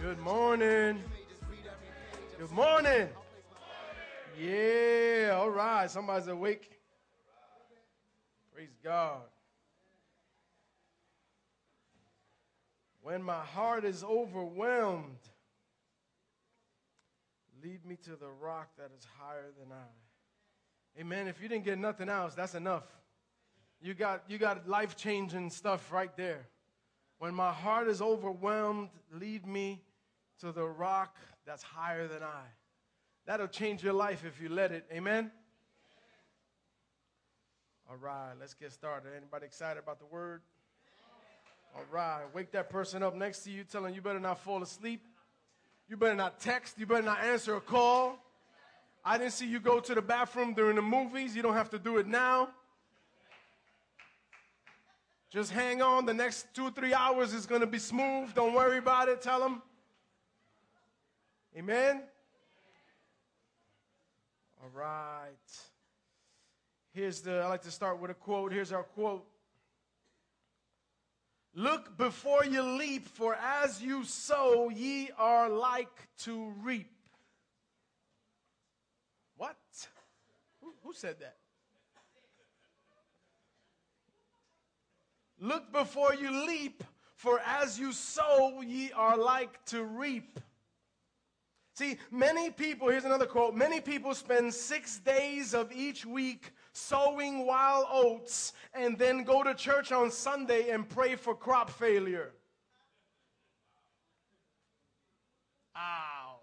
Good morning. Good morning. Yeah, all right. Somebody's awake. Praise God. When my heart is overwhelmed, lead me to the rock that is higher than I. Amen. If you didn't get nothing else, that's enough. You got, you got life changing stuff right there. When my heart is overwhelmed, lead me to the rock that's higher than I. That'll change your life if you let it. Amen? All right, let's get started. Anybody excited about the word? All right, wake that person up next to you, telling you better not fall asleep. You better not text. You better not answer a call. I didn't see you go to the bathroom during the movies. You don't have to do it now. Just hang on. The next two, three hours is going to be smooth. Don't worry about it. Tell them. Amen? All right. Here's the, I like to start with a quote. Here's our quote Look before you leap, for as you sow, ye are like to reap. What? Who, who said that? Look before you leap, for as you sow, ye are like to reap. See, many people, here's another quote many people spend six days of each week sowing wild oats and then go to church on Sunday and pray for crop failure. Ow.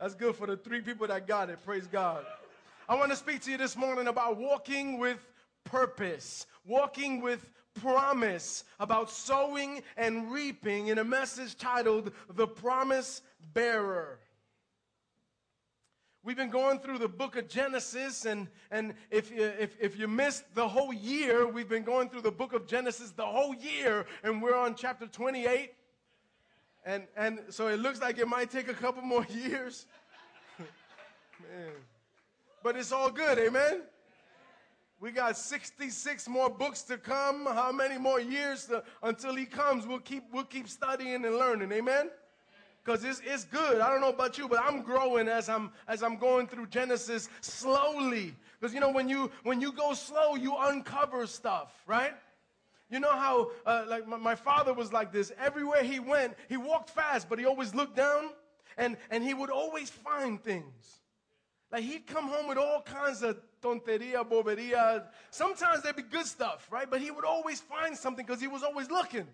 That's good for the three people that got it. Praise God. I want to speak to you this morning about walking with purpose, walking with promise, about sowing and reaping in a message titled The Promise Bearer. We've been going through the book of Genesis, and, and if, you, if, if you missed the whole year, we've been going through the book of Genesis the whole year, and we're on chapter 28. And, and so it looks like it might take a couple more years. Man. But it's all good, amen? We got 66 more books to come. How many more years to, until he comes? We'll keep, we'll keep studying and learning, amen? Because it's, it's good. I don't know about you, but I'm growing as I'm as I'm going through Genesis slowly. Because you know when you when you go slow, you uncover stuff, right? You know how uh, like my, my father was like this. Everywhere he went, he walked fast, but he always looked down, and and he would always find things. Like he'd come home with all kinds of tonteria, boberia. Sometimes there'd be good stuff, right? But he would always find something because he was always looking.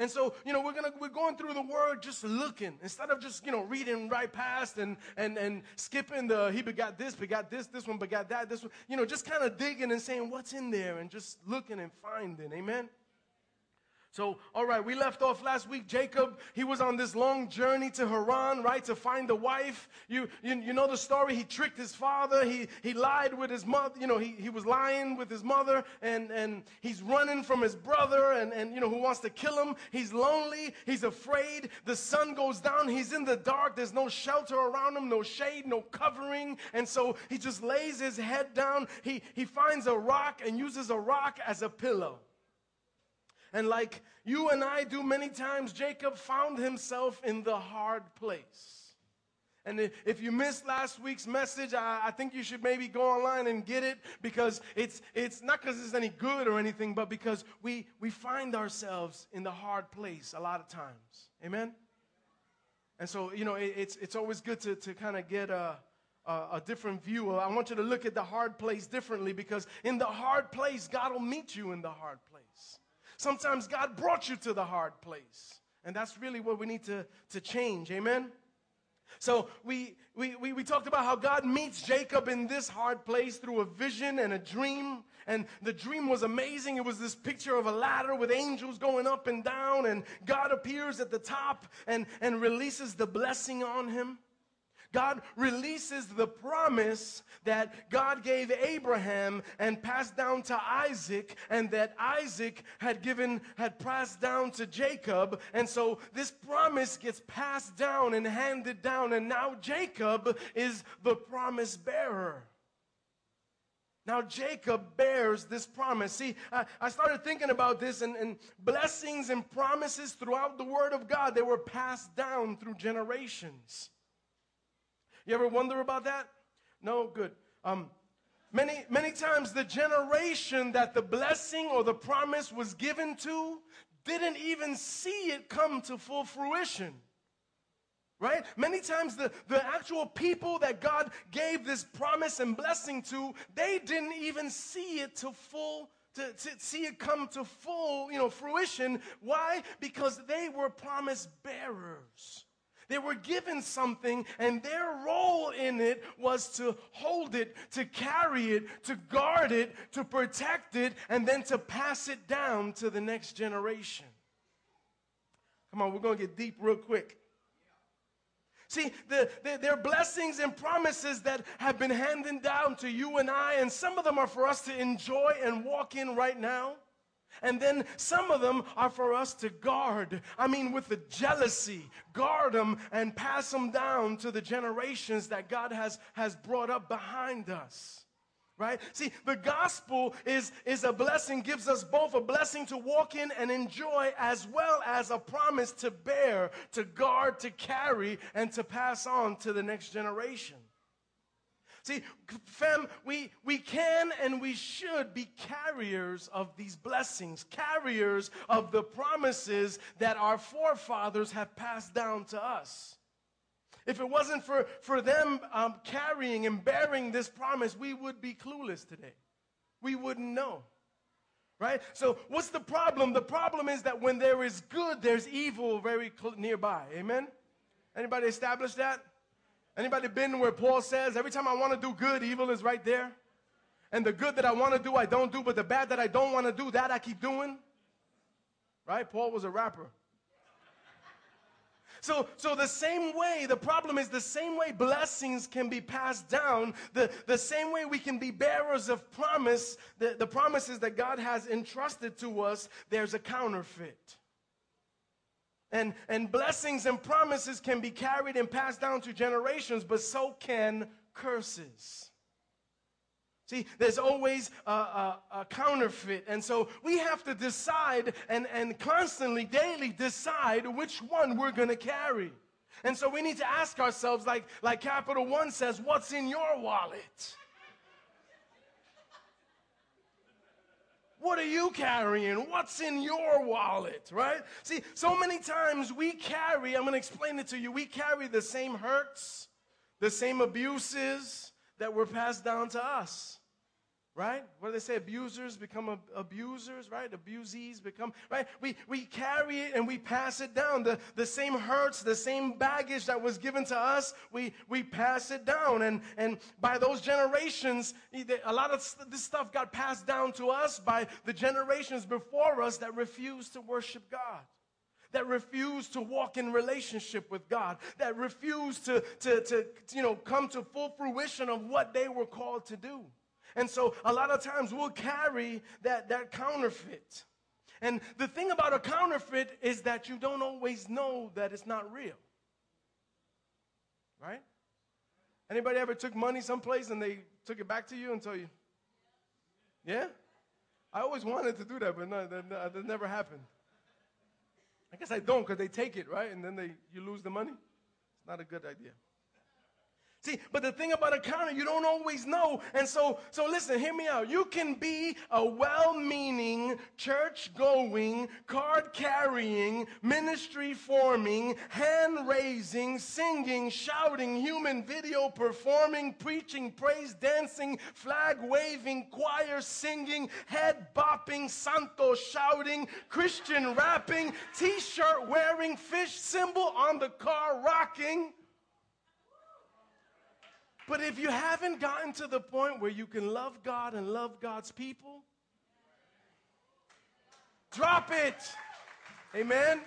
And so, you know, we're gonna we're going through the word just looking instead of just, you know, reading right past and and and skipping the he begot this, begot this, this one begot that, this one, you know, just kind of digging and saying what's in there and just looking and finding. Amen. So, all right, we left off last week. Jacob, he was on this long journey to Haran, right, to find a wife. You, you, you know the story. He tricked his father. He, he lied with his mother. You know, he, he was lying with his mother and, and he's running from his brother and, and, you know, who wants to kill him. He's lonely. He's afraid. The sun goes down. He's in the dark. There's no shelter around him, no shade, no covering. And so he just lays his head down. He, he finds a rock and uses a rock as a pillow. And like you and I do many times, Jacob found himself in the hard place. And if you missed last week's message, I, I, think you should maybe go online and get it because it's, it's not because it's any good or anything, but because we, we find ourselves in the hard place a lot of times. Amen? And so, you know, it, it's, it's always good to, to kind of get a, a, a different view. I want you to look at the hard place differently because in the hard place, God will meet you in the hard place. Sometimes God brought you to the hard place. And that's really what we need to, to change. Amen? So we, we, we, we, talked about how God meets Jacob in this hard place through a vision and a dream. And the dream was amazing. It was this picture of a ladder with angels going up and down, and God appears at the top and, and releases the blessing on him. God releases the promise that God gave Abraham and passed down to Isaac, and that Isaac had given, had passed down to Jacob. And so this promise gets passed down and handed down, and now Jacob is the promise bearer. Now, Jacob bears this promise. See, I, I started thinking about this, and, and, blessings and promises throughout the Word of God, they were passed down through generations. You ever wonder about that? No? Good. Um, many, many times, the generation that the blessing or the promise was given to didn't even see it come to full fruition right? Many times the, the actual people that God gave this promise and blessing to, they didn't even see it to full to, to, see it come to full, you know, fruition. Why? Because they were promise bearers. They were given something, and their role in it was to hold it, to carry it, to guard it, to protect it, and then to pass it down to the next generation. Come on, we're going to get deep real quick. See, the, the, there are blessings and promises that have been handed down to you and I, and some of them are for us to enjoy and walk in right now. And then some of them are for us to guard. I mean, with the jealousy, guard them and pass them down to the generations that God has, has brought up behind us right? See, the gospel is, is a blessing, gives us both a blessing to walk in and enjoy, as well as a promise to bear, to guard, to carry, and to pass on to the next generation. See, fam, we, we can and we should be carriers of these blessings, carriers of the promises that our forefathers have passed down to us. If it wasn't for, for them um, carrying and bearing this promise, we would be clueless today. We wouldn't know. Right? So, what's the problem? The problem is that when there is good, there's evil very cl- nearby. Amen? Anybody establish that? Anybody been where Paul says, every time I want to do good, evil is right there? And the good that I want to do, I don't do, but the bad that I don't want to do, that I keep doing? Right? Paul was a rapper. So, so the same way, the problem is the same way blessings can be passed down, the, the same way we can be bearers of promise, the, the promises that God has entrusted to us, there's a counterfeit. And, and blessings and promises can be carried and passed down to generations, but so can curses. See, there's always a, a, a, counterfeit. And so we have to decide and, and constantly, daily decide which one we're going to carry. And so we need to ask ourselves, like, like Capital One says, what's in your wallet? What are you carrying? What's in your wallet, right? See, so many times we carry, I'm going to explain it to you, we carry the same hurts, the same abuses that were passed down to us right? What do they say? Abusers become ab- abusers, right? Abusees become, right? We, we carry it and we pass it down. The, the same hurts, the same baggage that was given to us, we, we pass it down. And, and by those generations, a lot of this stuff got passed down to us by the generations before us that refused to worship God that refused to walk in relationship with God, that refused to, to, to, you know, come to full fruition of what they were called to do. And so a lot of times we'll carry that, that counterfeit. And the thing about a counterfeit is that you don't always know that it's not real. Right? Anybody ever took money someplace and they took it back to you and tell you? Yeah? I always wanted to do that, but no, that, that never happened. I guess I don't because they take it, right? And then they, you lose the money. It's not a good idea. See, but the thing about a counter, you don't always know. And so, so listen, hear me out. You can be a well-meaning, church-going, card-carrying, ministry-forming, hand-raising, singing, shouting, human video performing, preaching, praise, dancing, flag-waving, choir singing, head bopping, santo shouting, Christian rapping, t-shirt wearing, fish symbol on the car rocking, but if you haven't gotten to the point where you can love God and love God's people, drop it. Amen.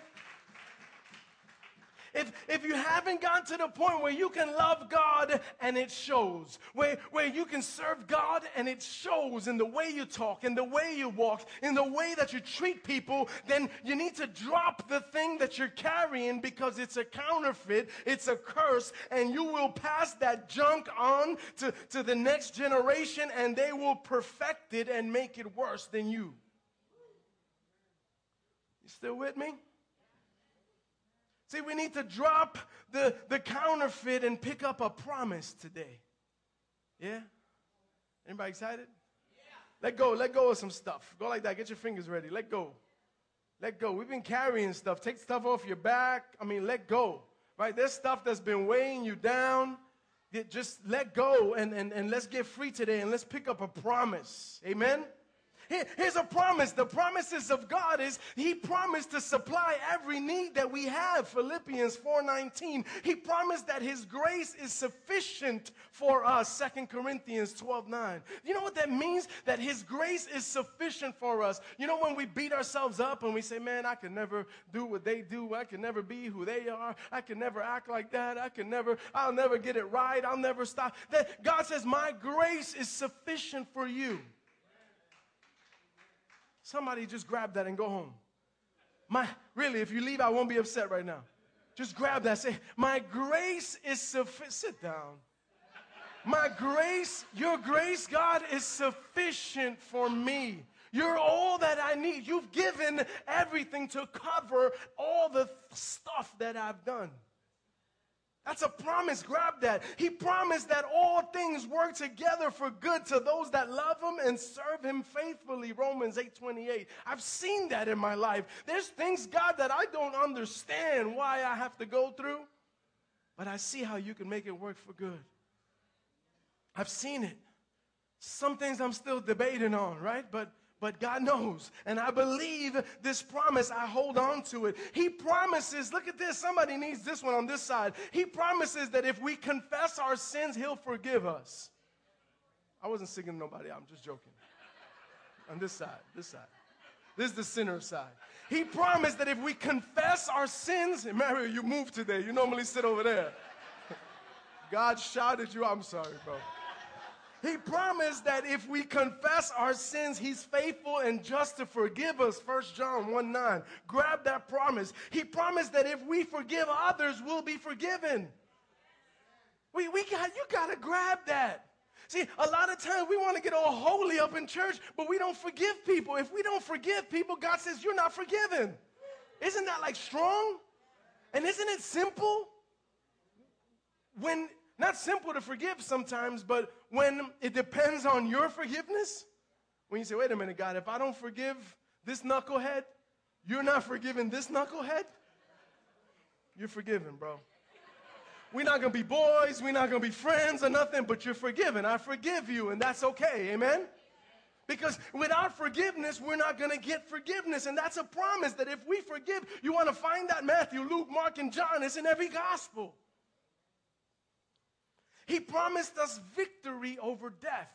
If, if you haven't gotten to the point where you can love God and it shows, where, where you can serve God and it shows in the way you talk, in the way you walk, in the way that you treat people, then you need to drop the thing that you're carrying because it's a counterfeit, it's a curse, and you will pass that junk on to, to the next generation and they will perfect it and make it worse than you. You still with me? See, we need to drop the, the counterfeit and pick up a promise today. Yeah? Anybody excited? Yeah. Let go, let go of some stuff. Go like that. Get your fingers ready. Let go. Let go. We've been carrying stuff. Take stuff off your back. I mean, let go. Right? There's stuff that's been weighing you down. Just let go and, and, and let's get free today and let's pick up a promise. Amen? Here's a promise. The promises of God is He promised to supply every need that we have. Philippians 4:19. He promised that His grace is sufficient for us. Second Corinthians 12:9. You know what that means? That His grace is sufficient for us. You know when we beat ourselves up and we say, "Man, I can never do what they do. I can never be who they are. I can never act like that. I can never. I'll never get it right. I'll never stop." That God says, "My grace is sufficient for you." Somebody just grab that and go home. My, really, if you leave, I won't be upset right now. Just grab that. Say, My grace is sufficient. Sit down. My grace, your grace, God, is sufficient for me. You're all that I need. You've given everything to cover all the stuff that I've done. That's a promise. Grab that. He promised that all things work together for good to those that love him and serve him faithfully. Romans 8:28. I've seen that in my life. There's things, God, that I don't understand why I have to go through, but I see how you can make it work for good. I've seen it. Some things I'm still debating on, right? But but God knows. And I believe this promise. I hold on to it. He promises, look at this. Somebody needs this one on this side. He promises that if we confess our sins, He'll forgive us. I wasn't singing to nobody. I'm just joking. On this side, this side. This is the sinner side. He promised that if we confess our sins, Mario, you moved today. You normally sit over there. God shouted you. I'm sorry, bro. He promised that if we confess our sins, He's faithful and just to forgive us. 1 John 1 9. Grab that promise. He promised that if we forgive others, we'll be forgiven. We, we got, you got to grab that. See, a lot of times we want to get all holy up in church, but we don't forgive people. If we don't forgive people, God says, You're not forgiven. Isn't that like strong? And isn't it simple? When not simple to forgive sometimes, but when it depends on your forgiveness, when you say, wait a minute, God, if I don't forgive this knucklehead, you're not forgiving this knucklehead? You're forgiven, bro. We're not gonna be boys, we're not gonna be friends or nothing, but you're forgiven. I forgive you, and that's okay, amen? Because without forgiveness, we're not going to get forgiveness. And that's a promise that if we forgive, you want to find that Matthew, Luke, Mark, and John. It's in every gospel. He promised us victory over death.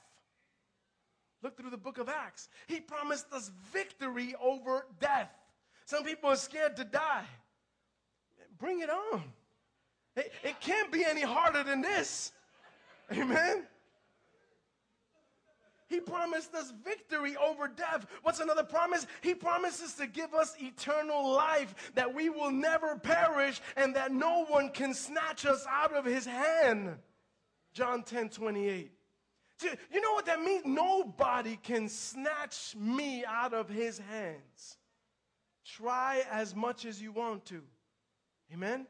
Look through the book of Acts. He promised us victory over death. Some people are scared to die. Bring it on. It, it can't be any harder than this. Amen. He promised us victory over death. What's another promise? He promises to give us eternal life, that we will never perish, and that no one can snatch us out of his hand. John 10 28. You know what that means? Nobody can snatch me out of his hands. Try as much as you want to. Amen?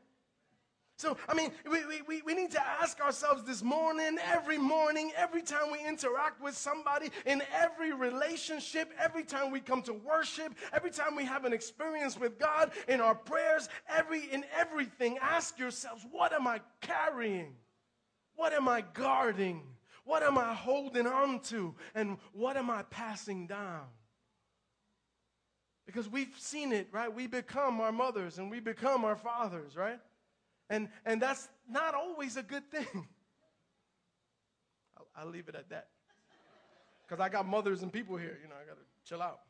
So, I mean, we, we, we need to ask ourselves this morning, every morning, every time we interact with somebody, in every relationship, every time we come to worship, every time we have an experience with God, in our prayers, every in everything, ask yourselves, what am I carrying? What am I guarding? What am I holding on to? And what am I passing down? Because we've seen it, right? We become our mothers and we become our fathers, right? And, and that's not always a good thing. I'll, I'll leave it at that. Because I got mothers and people here, you know, I got to chill out.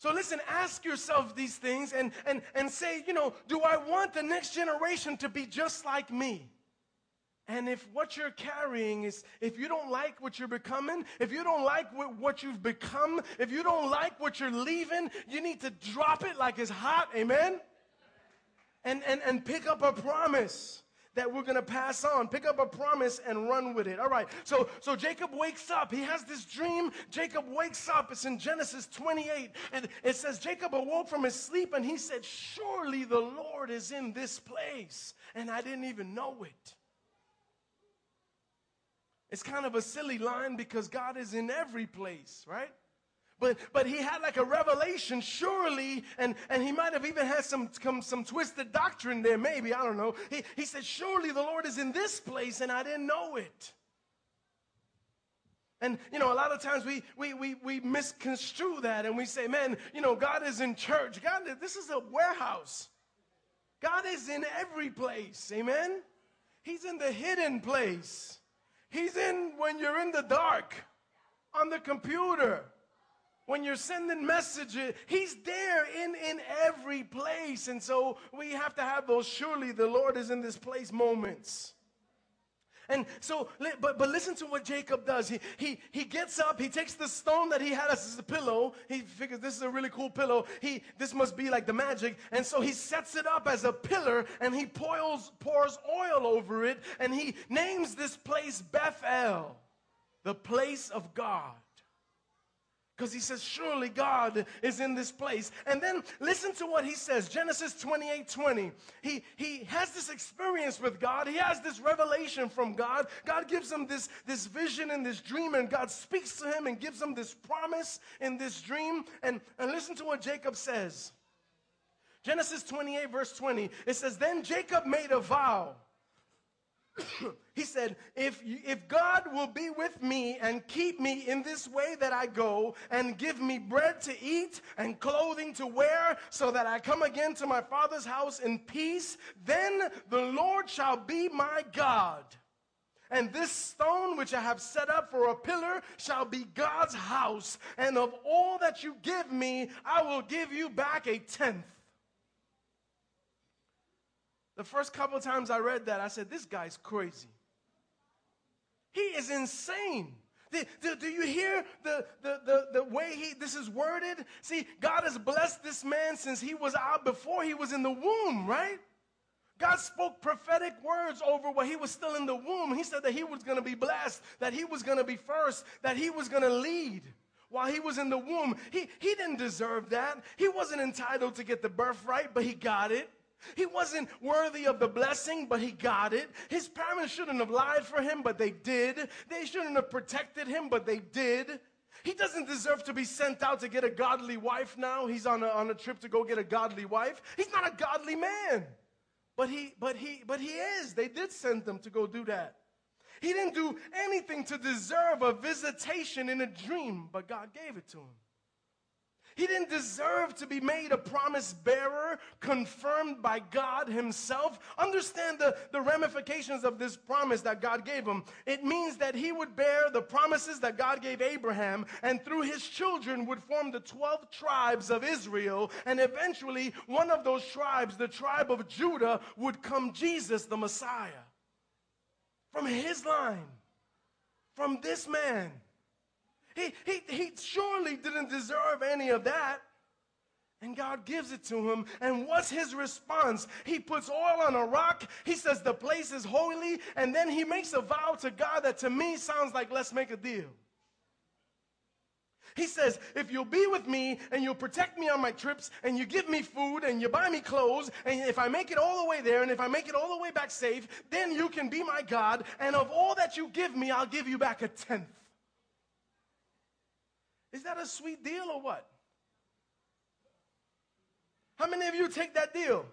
So listen, ask yourself these things and, and, and say, you know, do I want the next generation to be just like me? And if what you're carrying is, if you don't like what you're becoming, if you don't like what you've become, if you don't like what you're leaving, you need to drop it like it's hot, amen? And, and, and pick up a promise that we're going to pass on. Pick up a promise and run with it. All right. So so Jacob wakes up. He has this dream. Jacob wakes up. It's in Genesis 28 and it says Jacob awoke from his sleep and he said, "Surely the Lord is in this place." And I didn't even know it. It's kind of a silly line because God is in every place, right? But, but he had like a revelation, surely, and, and he might have even had some, some, some twisted doctrine there, maybe, I don't know. He, he said, Surely the Lord is in this place, and I didn't know it. And, you know, a lot of times we, we, we, we misconstrue that and we say, man, you know, God is in church. God, this is a warehouse. God is in every place. Amen? He's in the hidden place. He's in when you're in the dark, on the computer, when you're sending messages. He's there in, in every place. And so we have to have those surely the Lord is in this place moments. And so, but, but listen to what Jacob does. He, he, he gets up, he takes the stone that he had as a pillow. He figures this is a really cool pillow. He, this must be like the magic. And so he sets it up as a pillar and he pours, pours oil over it and he names this place Bethel, the place of God because he says, Surely God is in this place. And then listen to what he says Genesis 28 20. He, he has this experience with God, he has this revelation from God. God gives him this, this vision and this dream, and God speaks to him and gives him this promise in this dream. And, and listen to what Jacob says. Genesis 28, verse 20, it says, Then Jacob made a vow. He said, if, if God will be with me and keep me in this way that I go and give me bread to eat and clothing to wear so that I come again to my father's house in peace, then the Lord shall be my God. And this stone which I have set up for a pillar shall be God's house. And of all that you give me, I will give you back a tenth. The first couple times I read that, I said, This guy's crazy. He is insane. Do, you hear the, the, the, the way he, this is worded? See, God has blessed this man since he was out before he was in the womb, right? God spoke prophetic words over while he was still in the womb. He said that he was going to be blessed, that he was going to be first, that he was going to lead while he was in the womb. He, he didn't deserve that. He wasn't entitled to get the birthright, but he got it. He wasn't worthy of the blessing, but he got it. His parents shouldn't have lied for him, but they did. They shouldn't have protected him, but they did. He doesn't deserve to be sent out to get a godly wife now. He's on a, on a trip to go get a godly wife. He's not a godly man. But he, but he, but he is. They did send him to go do that. He didn't do anything to deserve a visitation in a dream, but God gave it to him. He didn't deserve to be made a promise bearer, confirmed by God Himself. Understand the, the ramifications of this promise that God gave him. It means that he would bear the promises that God gave Abraham, and through his children would form the 12 tribes of Israel. And eventually, one of those tribes, the tribe of Judah, would come Jesus, the Messiah. From his line, from this man. He, he, he surely didn't deserve any of that. And God gives it to him. And what's his response? He puts oil on a rock. He says, The place is holy. And then he makes a vow to God that to me sounds like, Let's make a deal. He says, If you'll be with me and you'll protect me on my trips and you give me food and you buy me clothes, and if I make it all the way there and if I make it all the way back safe, then you can be my God. And of all that you give me, I'll give you back a tenth. Is that a sweet deal or what? How many of you take that deal?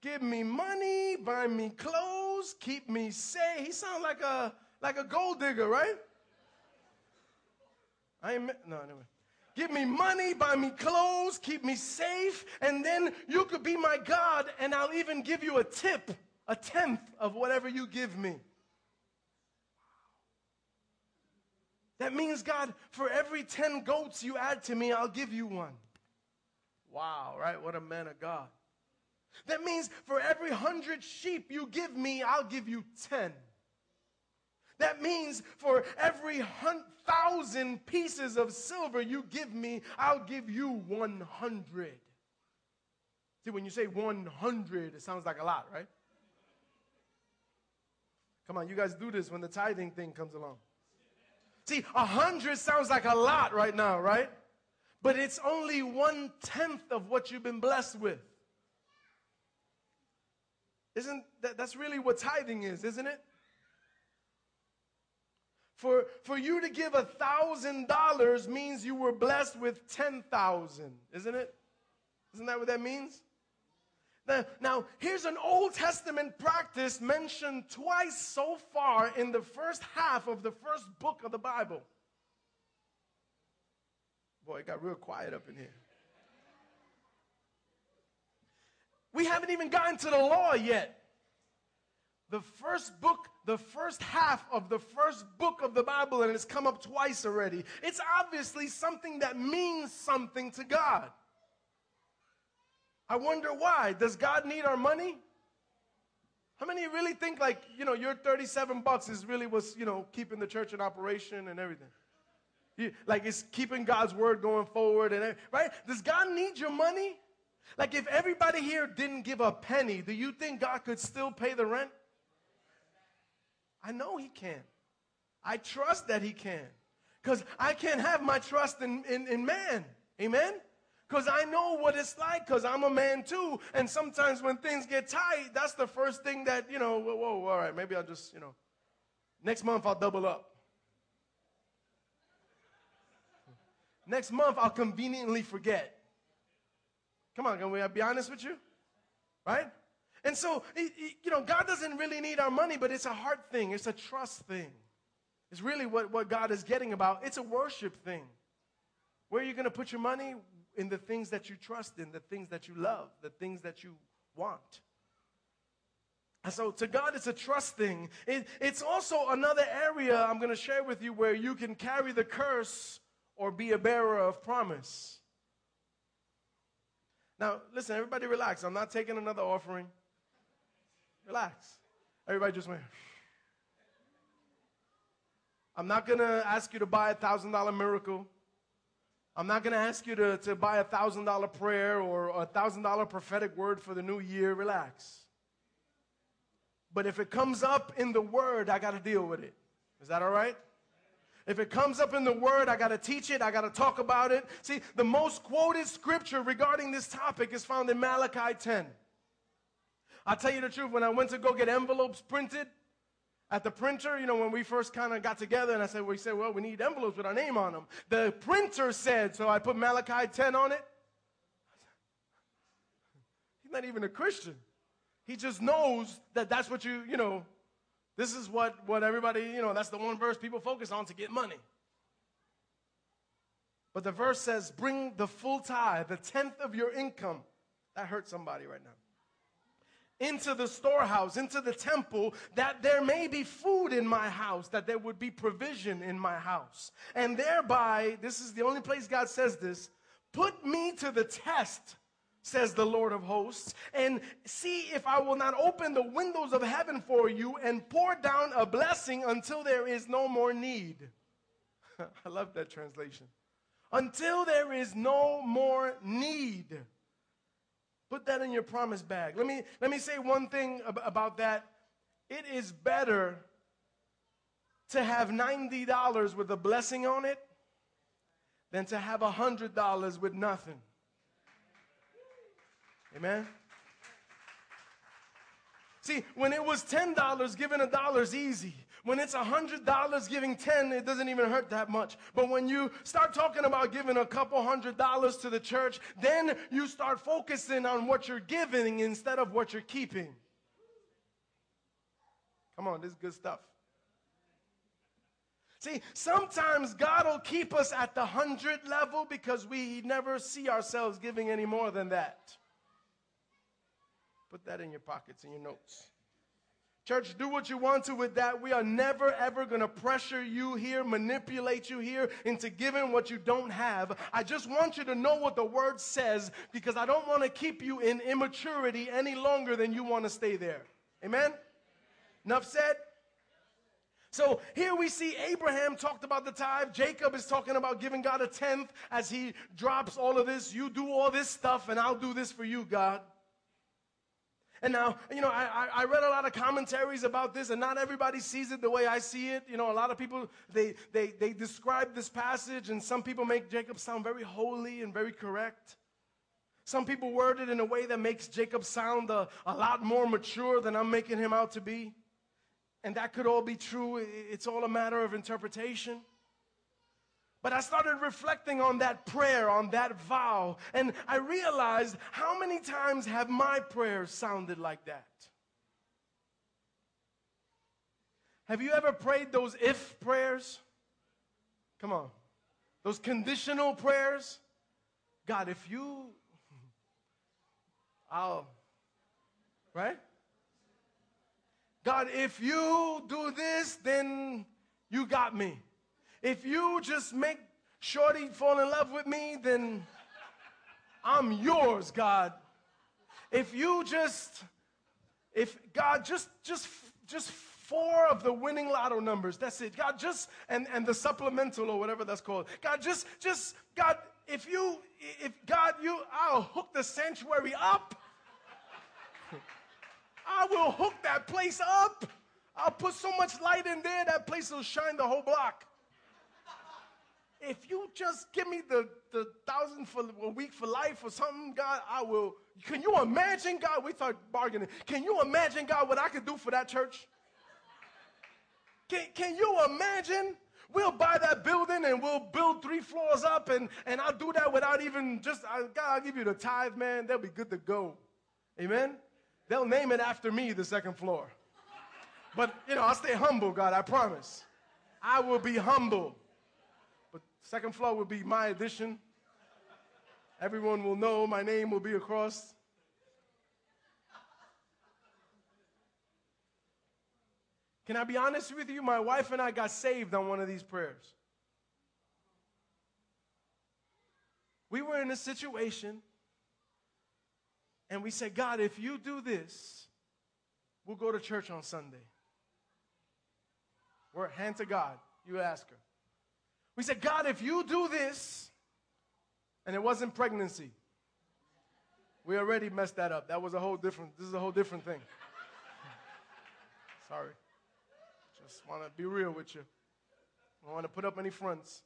Give me money, buy me clothes, keep me safe. He sounds like a like a gold digger, right? I ain't no anyway. Give me money, buy me clothes, keep me safe, and then you could be my God, and I'll even give you a tip, a tenth of whatever you give me. That means, God, for every 10 goats you add to me, I'll give you one. Wow, right? What a man of God. That means for every hundred sheep you give me, I'll give you ten. That means for every thousand pieces of silver you give me, I'll give you 100. See, when you say 100, it sounds like a lot, right? Come on, you guys do this when the tithing thing comes along. See, a hundred sounds like a lot right now, right? But it's only one tenth of what you've been blessed with. Isn't that, that's really what tithing is, isn't it? For, for you to give a thousand dollars means you were blessed with ten thousand, isn't it? Isn't that what that means? Now, now, here's an Old Testament practice mentioned twice so far in the first half of the first book of the Bible. Boy, it got real quiet up in here. We haven't even gotten to the law yet the first book, the first half of the first book of the Bible, and it's come up twice already. It's obviously something that means something to God. I wonder why. Does God need our money? How many really think like, you know, your 37 bucks is really what's, you know, keeping the church in operation and everything? Like it's keeping God's word going forward and right? Does God need your money? Like if everybody here didn't give a penny, do you think God could still pay the rent? I know He can. I trust that He can. Because I can't have my trust in, in, in man. Amen? Because I know what it's like, because I'm a man too. And sometimes when things get tight, that's the first thing that, you know, whoa, whoa, all right, maybe I'll just, you know, next month I'll double up. Next month I'll conveniently forget. Come on, can we be honest with you? Right? And so, you know, God doesn't really need our money, but it's a heart thing, it's a trust thing. It's really what, what God is getting about. It's a worship thing. Where are you going to put your money? In the things that you trust in, the things that you love, the things that you want. And so to God, it's a trust thing. It, it's also another area I'm going to share with you where you can carry the curse or be a bearer of promise. Now, listen, everybody relax. I'm not taking another offering. Relax. Everybody just went. I'm not going to ask you to buy a $1,000 miracle. I'm not going to ask you to, to buy a $1,000 prayer or a $1,000 prophetic word for the new year. Relax. But if it comes up in the word, I got to deal with it. Is that all right? If it comes up in the word, I got to teach it. I got to talk about it. See, the most quoted scripture regarding this topic is found in Malachi 10. I'll tell you the truth, when I went to go get envelopes printed at the printer, you know, when we first kind of got together and I said, we said, well, we need envelopes with our name on them. The printer said, so I put Malachi 10 on it. He's not even a Christian. He just knows that that's what you, you know, this is what, what everybody, you know, that's the one verse people focus on to get money. But the verse says, bring the full tithe, the tenth of your income. That hurts somebody right now into the storehouse, into the temple, that there may be food in my house, that there would be provision in my house. And thereby, this is the only place God says this, put me to the test, says the Lord of hosts, and see if I will not open the windows of heaven for you and pour down a blessing until there is no more need. I love that translation. Until there is no more need. Put that in your promise bag. Let me, let me say one thing ab- about that. It is better to have $90 with a blessing on it than to have $100 with nothing. Amen? See, when it was $10, giving a dollar is easy. When it's $100 giving 10, it doesn't even hurt that much. But when you start talking about giving a couple hundred dollars to the church, then you start focusing on what you're giving instead of what you're keeping. Come on, this is good stuff. See, sometimes God will keep us at the hundred level because we never see ourselves giving any more than that. Put that in your pockets, in your notes. Church, do what you want to with that. We are never, ever going to pressure you here, manipulate you here into giving what you don't have. I just want you to know what the word says because I don't want to keep you in immaturity any longer than you want to stay there. Amen? Enough said? So here we see Abraham talked about the tithe. Jacob is talking about giving God a tenth as he drops all of this. You do all this stuff, and I'll do this for you, God. And now, you know, I, I read a lot of commentaries about this, and not everybody sees it the way I see it. You know, a lot of people, they, they, they describe this passage, and some people make Jacob sound very holy and very correct. Some people word it in a way that makes Jacob sound a, a lot more mature than I'm making him out to be. And that could all be true. It's all a matter of interpretation. But I started reflecting on that prayer, on that vow, and I realized how many times have my prayers sounded like that? Have you ever prayed those if prayers? Come on. Those conditional prayers? God, if you, I'll, right? God, if you do this, then you got me. If you just make Shorty fall in love with me, then I'm yours, God. If you just, if God, just, just, just four of the winning lotto numbers, that's it. God, just, and, and the supplemental or whatever that's called. God, just, just, God, if you, if God, you, I'll hook the sanctuary up. I will hook that place up. I'll put so much light in there, that place will shine the whole block if you just give me the, the thousand for a week for life or something, God, I will. Can you imagine, God? We start bargaining. Can you imagine, God, what I could do for that church? Can, can you imagine? We'll buy that building and we'll build three floors up, and, and I'll do that without even just, I, God, I'll give you the tithe, man. They'll be good to go. Amen? They'll name it after me, the second floor. But, you know, I'll stay humble, God, I promise. I will be humble. Second floor will be my addition. Everyone will know my name will be across. Can I be honest with you? My wife and I got saved on one of these prayers. We were in a situation and we said, God, if you do this, we'll go to church on Sunday. We're hand to God. You ask her. We said, God, if you do this, and it wasn't pregnancy, we already messed that up. That was a whole different, this is a whole different thing. Sorry. Just want to be real with you. I don't want to put up any fronts.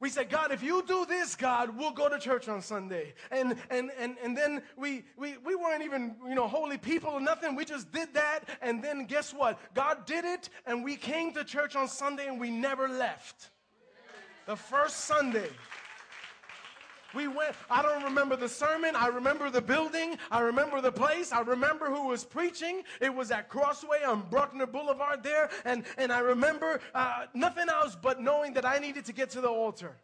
We said, God, if you do this, God, we'll go to church on Sunday. And and and and then we we we weren't even, you know, holy people or nothing. We just did that. And then guess what? God did it, and we came to church on Sunday and we never left. The first Sunday. We went, I don't remember the sermon. I remember the building. I remember the place. I remember who was preaching. It was at Crossway on Bruckner Boulevard there. And, and I remember uh, nothing else but knowing that I needed to get to the altar.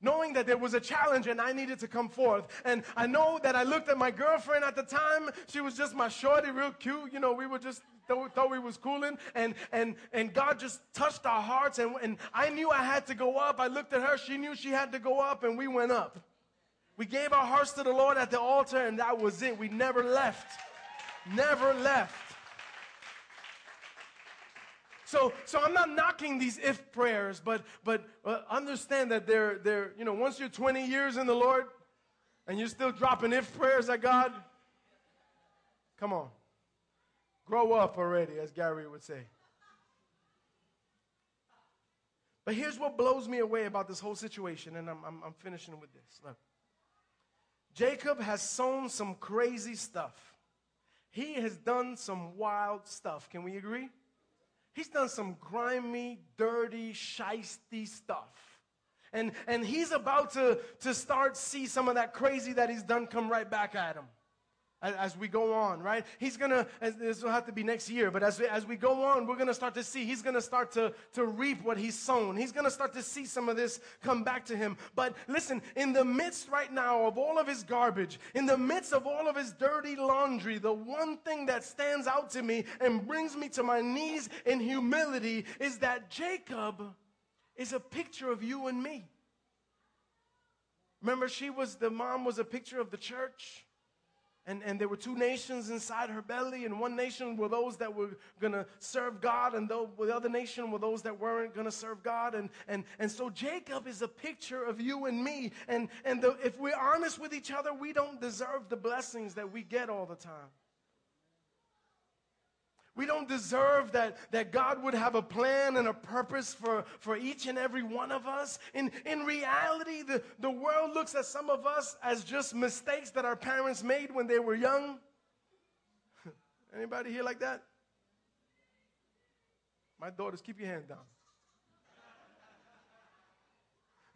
Knowing that there was a challenge and I needed to come forth. And I know that I looked at my girlfriend at the time. She was just my shorty, real cute. You know, we were just thought, we was cooling and, and, and God just touched our hearts and, and I knew I had to go up. I looked at her. She knew she had to go up and we went up. We gave our hearts to the Lord at the altar and that was it. We never left. Never left. So, so I'm not knocking these if prayers, but, but uh, understand that they're, they're, you know, once you're 20 years in the Lord and you're still dropping if prayers at God, come on. Grow up already, as Gary would say. But here's what blows me away about this whole situation, and I'm, I'm, I'm finishing with this. Look. Jacob has sown some crazy stuff. He has done some wild stuff. Can we agree? He's done some grimy, dirty, shisty stuff. And, and he's about to, to start see some of that crazy that he's done come right back at him. As we go on, right? He's gonna, this will have to be next year, but as we, as we go on, we're gonna start to see, he's gonna start to, to reap what he's sown. He's gonna start to see some of this come back to him. But listen, in the midst right now of all of his garbage, in the midst of all of his dirty laundry, the one thing that stands out to me and brings me to my knees in humility is that Jacob is a picture of you and me. Remember, she was, the mom was a picture of the church and, and there were two nations inside her belly, and one nation were those that were going to serve God, and the, the other nation were those that weren't going to serve God. And, and, and so Jacob is a picture of you and me. And, and the, if we're honest with each other, we don't deserve the blessings that we get all the time. We don't deserve that, that God would have a plan and a purpose for, for each and every one of us. In, in reality, the, the world looks at some of us as just mistakes that our parents made when they were young. Anybody here like that? My daughters, keep your hand down.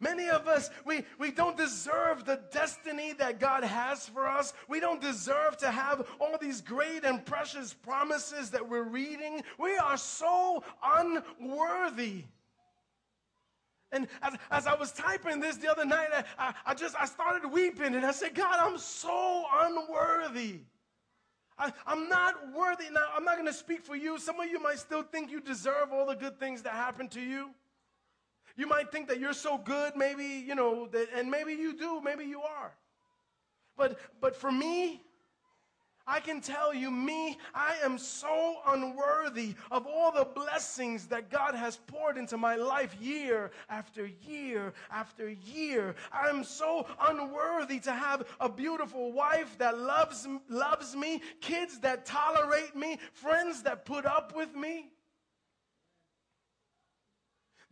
Many of us, we, we don't deserve the destiny that God has for us. We don't deserve to have all these great and precious promises that we're reading. We are so unworthy. And as, as I was typing this the other night, I, I just I started weeping and I said, God, I'm so unworthy. I, am not worthy. Now, I'm not going to speak for you. Some of you might still think you deserve all the good things that happen to you. You might think that you're so good, maybe, you know, that, and maybe you do, maybe you are. But, but for me, I can tell you, me, I am so unworthy of all the blessings that God has poured into my life year after year after year. I'm so unworthy to have a beautiful wife that loves, loves me, kids that tolerate me, friends that put up with me.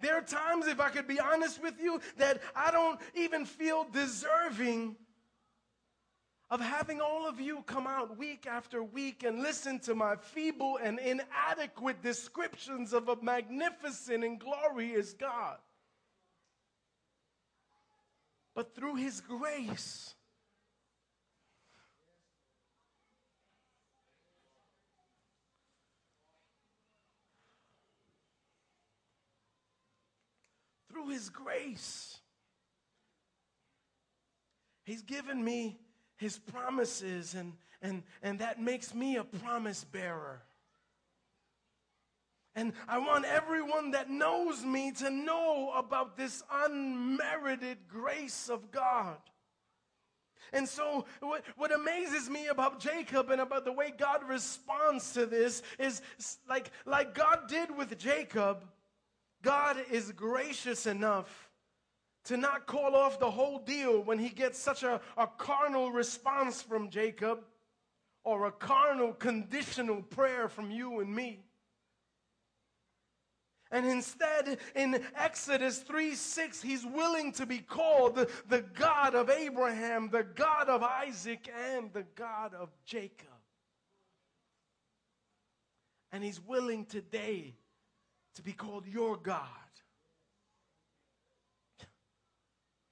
There are times, if I could be honest with you, that I don't even feel deserving of having all of you come out week after week and listen to my feeble and inadequate descriptions of a magnificent and glorious God. But through His grace, through His grace. He's given me His promises, and, and, and that makes me a promise bearer. And I want everyone that knows me to know about this unmerited grace of God. And so, what, what amazes me about Jacob and about the way God responds to this is like, like God did with Jacob, God is gracious enough to not call off the whole deal when he gets such a, a carnal response from Jacob or a carnal conditional prayer from you and me. And instead, in Exodus 3 6, he's willing to be called the, the God of Abraham, the God of Isaac, and the God of Jacob. And he's willing today to be called your God.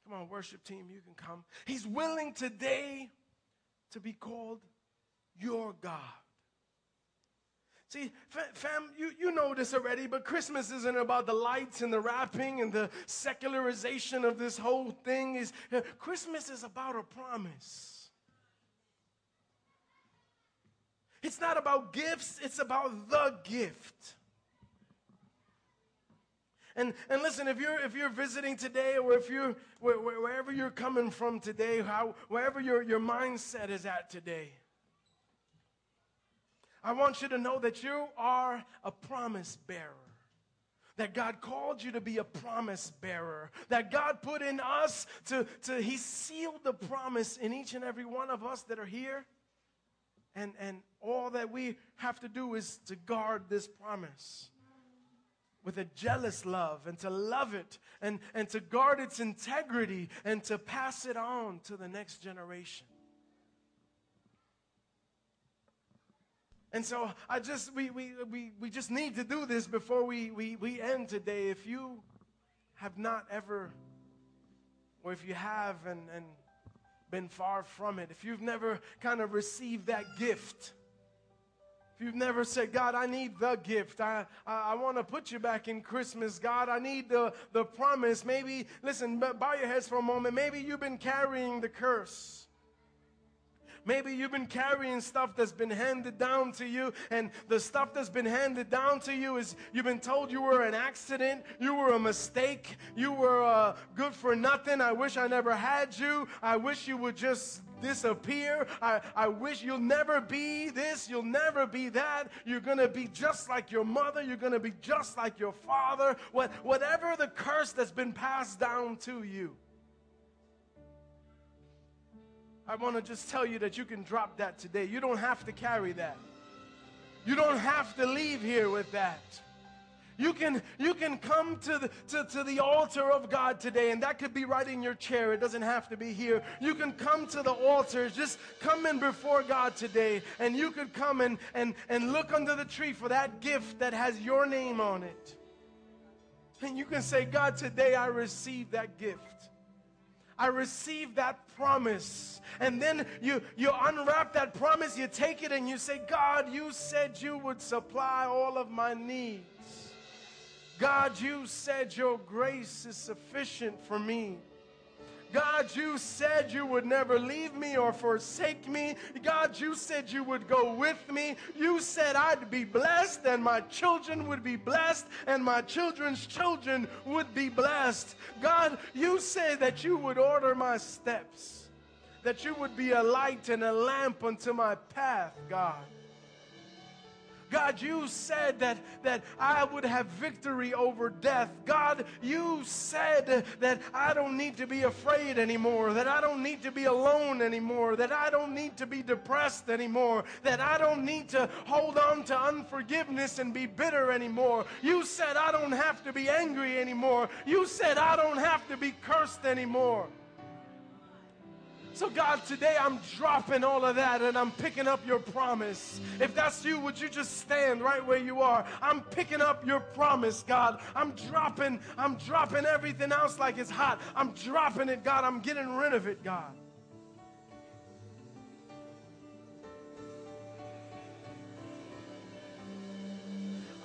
Come on, worship team, you can come. He's willing today to be called your God. See, fam, you, you know this already, but Christmas isn't about the lights and the wrapping and the secularization of this whole thing. Is uh, Christmas is about a promise. It's not about gifts, it's about the gift. And, and listen, if you're, if you're visiting today or if you're, where, wherever you're coming from today, how, wherever your, your mindset is at today, I want you to know that you are a promise bearer. That God called you to be a promise bearer. That God put in us to, to He sealed the promise in each and every one of us that are here. And, and all that we have to do is to guard this promise with a jealous love and to love it and, and to guard its integrity and to pass it on to the next generation. And so I just we we we, we just need to do this before we, we, we end today. If you have not ever, or if you have and, and been far from it, if you've never kind of received that gift, you've never said, God, I need the gift, I, I, I want to put you back in Christmas, God, I need the, the promise. Maybe, listen, bow your heads for a moment. Maybe you've been carrying the curse. Maybe you've been carrying stuff that's been handed down to you, and the stuff that's been handed down to you is you've been told you were an accident, you were a mistake, you were uh, good for nothing. I wish I never had you. I wish you would just disappear. I, I wish you'll never be this, you'll never be that. You're going to be just like your mother, you're going to be just like your father. What, whatever the curse that's been passed down to you. I want to just tell you that you can drop that today. You don't have to carry that. You don't have to leave here with that. You can, you can come to the, to, to the altar of God today, and that could be right in your chair. It doesn't have to be here. You can come to the altar, just come in before God today, and you could come and, and, and look under the tree for that gift that has your name on it. And you can say, God, today I receive that gift. I received that promise. And then you, you unwrap that promise, you take it and you say, God, you said you would supply all of my needs. God, you said your grace is sufficient for me. God, you said you would never leave me or forsake me. God, you said you would go with me. You said I'd be blessed and my children would be blessed and my children's children would be blessed. God, you said that you would order my steps, that you would be a light and a lamp unto my path, God. God, you said that, that I would have victory over death. God, you said that I don't need to be afraid anymore, that I don't need to be alone anymore, that I don't need to be depressed anymore, that I don't need to hold on to unforgiveness and be bitter anymore. You said I don't have to be angry anymore. You said I don't have to be cursed anymore. So, God, today I'm dropping all of that and I'm picking up your promise. If that's you, would you just stand right where you are? I'm picking up your promise, God. I'm dropping, I'm dropping everything else like it's hot. I'm dropping it, God. I'm getting rid of it, God.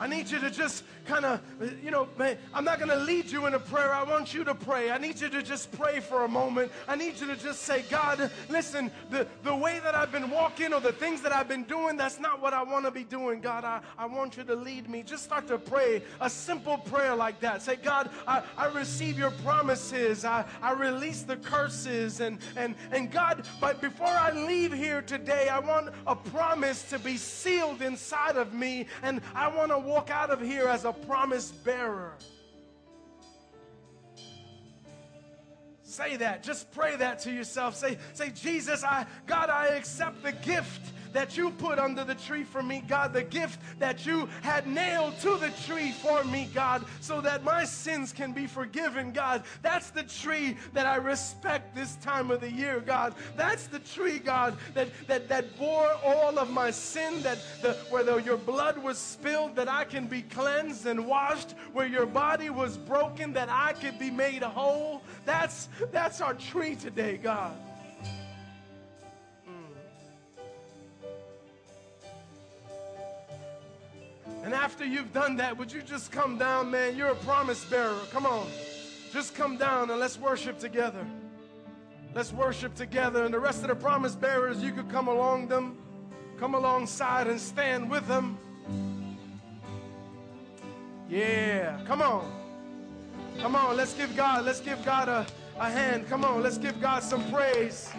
I need you to just kind of, you know, I'm not going to lead you in a prayer. I want you to pray. I need you to just pray for a moment. I need you to just say, God, listen, the, the way that I've been walking or the things that I've been doing, that's not what I want to be doing. God, I, I want you to lead me. Just start to pray a simple prayer like that. Say, God, I, I receive your promises. I, I release the curses. And, and, and God, but before I leave here today, I want a promise to be sealed inside of me. And I want to walk out of here as a promise bearer. Say that. Just pray that to yourself. Say, say, Jesus, I God, I accept the gift that you put under the tree for me, God, the gift that you had nailed to the tree for me, God, so that my sins can be forgiven, God. That's the tree that I respect this time of the year, God. That's the tree, God, that that that bore all of my sin, that the where the, your blood was spilled, that I can be cleansed and washed, where your body was broken, that I could be made whole. That's that's our tree today, God. And after you've done that, would you just come down, man? You're a promise bearer. Come on. Just come down and let's worship together. Let's worship together. And the rest of the promise bearers, you could come along them, come alongside and stand with them. Yeah, come on. Come on, let's give God, let's give God a, a hand. Come on, let's give God some praise.